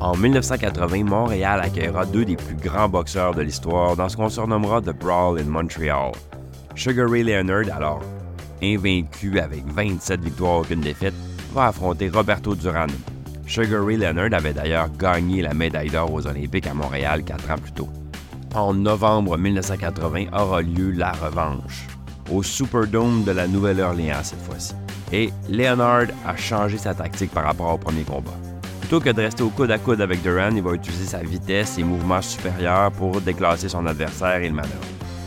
En 1980, Montréal accueillera deux des plus grands boxeurs de l'histoire dans ce qu'on surnommera The Brawl in Montreal. Sugar Ray Leonard, alors invaincu avec 27 victoires aucune défaite, va affronter Roberto Duran. Sugar Ray Leonard avait d'ailleurs gagné la médaille d'or aux Olympiques à Montréal quatre ans plus tôt. En novembre 1980 aura lieu la revanche, au Superdome de la Nouvelle-Orléans cette fois-ci. Et Leonard a changé sa tactique par rapport au premier combat. Plutôt que de rester au coude à coude avec Duran, il va utiliser sa vitesse et mouvements supérieurs pour déclasser son adversaire et le manœuvre.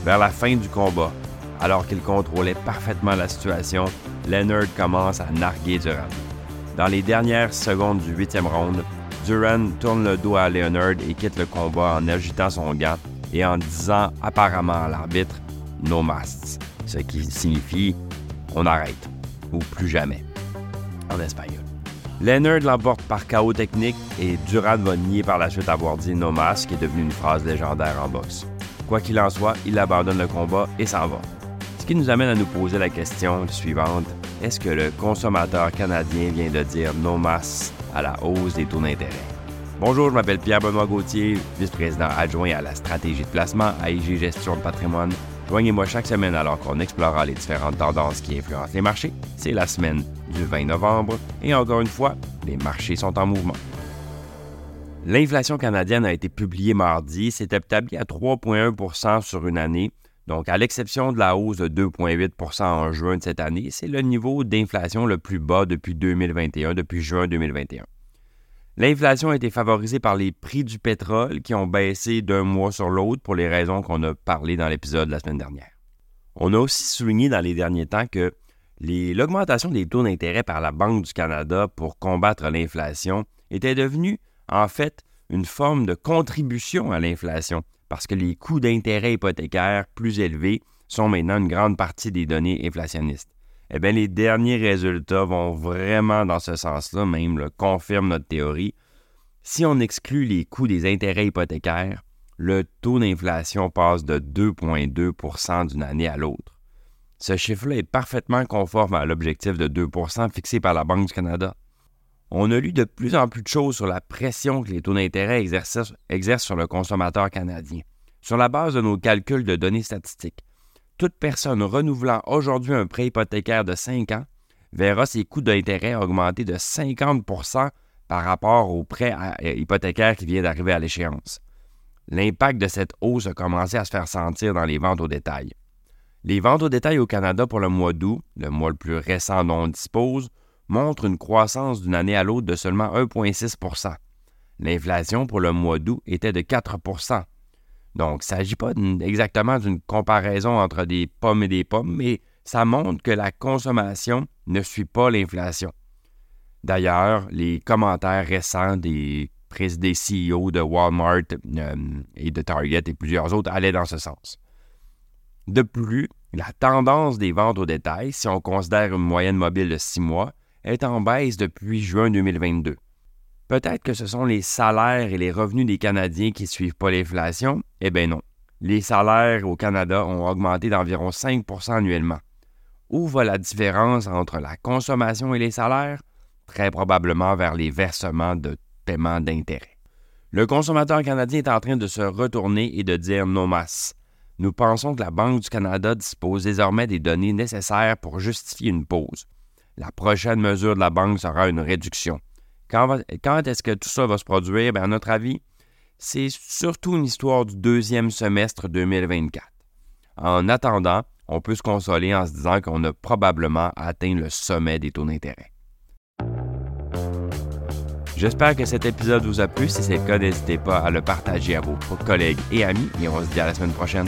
Vers la fin du combat, alors qu'il contrôlait parfaitement la situation, Leonard commence à narguer Duran. Dans les dernières secondes du huitième round, Duran tourne le dos à Leonard et quitte le combat en agitant son gant et en disant apparemment à l'arbitre No masts, ce qui signifie on arrête ou plus jamais en espagnol. Leonard l'emporte par chaos technique et Duran va nier par la suite avoir dit No mask, qui est devenu une phrase légendaire en boxe. Quoi qu'il en soit, il abandonne le combat et s'en va. Ce qui nous amène à nous poser la question suivante est-ce que le consommateur canadien vient de dire no masse à la hausse des taux d'intérêt? Bonjour, je m'appelle Pierre-Benoît Gauthier, vice-président adjoint à la stratégie de placement à IG Gestion de patrimoine. Joignez-moi chaque semaine alors qu'on explorera les différentes tendances qui influencent les marchés. C'est la semaine du 20 novembre et encore une fois, les marchés sont en mouvement. L'inflation canadienne a été publiée mardi, s'est établie à 3,1% sur une année, donc, à l'exception de la hausse de 2,8% en juin de cette année, c'est le niveau d'inflation le plus bas depuis 2021, depuis juin 2021. L'inflation a été favorisée par les prix du pétrole qui ont baissé d'un mois sur l'autre pour les raisons qu'on a parlé dans l'épisode la semaine dernière. On a aussi souligné dans les derniers temps que l'augmentation des taux d'intérêt par la Banque du Canada pour combattre l'inflation était devenue, en fait, une forme de contribution à l'inflation parce que les coûts d'intérêt hypothécaires plus élevés sont maintenant une grande partie des données inflationnistes. Eh bien, les derniers résultats vont vraiment dans ce sens-là, même le confirment notre théorie. Si on exclut les coûts des intérêts hypothécaires, le taux d'inflation passe de 2,2% d'une année à l'autre. Ce chiffre-là est parfaitement conforme à l'objectif de 2% fixé par la Banque du Canada. On a lu de plus en plus de choses sur la pression que les taux d'intérêt exercent, sur le consommateur canadien. Sur la base de nos calculs de données statistiques, toute personne renouvelant aujourd'hui un prêt hypothécaire de 5 ans verra ses coûts d'intérêt augmenter de 50% par rapport au prêt euh, hypothécaire qui vient d'arriver à l'échéance. L'impact de cette hausse a commencé à se faire sentir dans les ventes au détail. Les ventes au détail au Canada pour le mois d'août, le mois le plus récent dont on dispose, montre une croissance d'une année à l'autre de seulement 1,6% L'inflation pour le mois d'août était de 4 Donc, il ne s'agit pas exactement d'une comparaison entre des pommes et des pommes, mais ça montre que la consommation ne suit pas l'inflation. D'ailleurs, les commentaires récents des, des CEO de Walmart euh, et de Target et plusieurs autres allaient dans ce sens. De plus, la tendance des ventes au détail, si on considère une moyenne mobile de six mois, est en baisse depuis juin 2022. Peut-être que ce sont les salaires et les revenus des Canadiens qui ne suivent pas l'inflation. Eh bien non. Les salaires au Canada ont augmenté d'environ 5% annuellement. Où va la différence entre la consommation et les salaires? Très probablement vers les versements de paiement d'intérêt. Le consommateur canadien est en train de se retourner et de dire non masse. Nous pensons que la Banque du Canada dispose désormais des données nécessaires pour justifier une pause la prochaine mesure de la banque sera une réduction. Quand, est-ce que tout ça va se produire? Bien, à notre avis, c'est surtout une histoire du deuxième semestre 2024. En attendant, on peut se consoler en se disant qu'on a probablement atteint le sommet des taux d'intérêt. J'espère que cet épisode vous a plu. Si c'est le cas, n'hésitez pas à le partager à vos collègues et amis et on se dit à la semaine prochaine.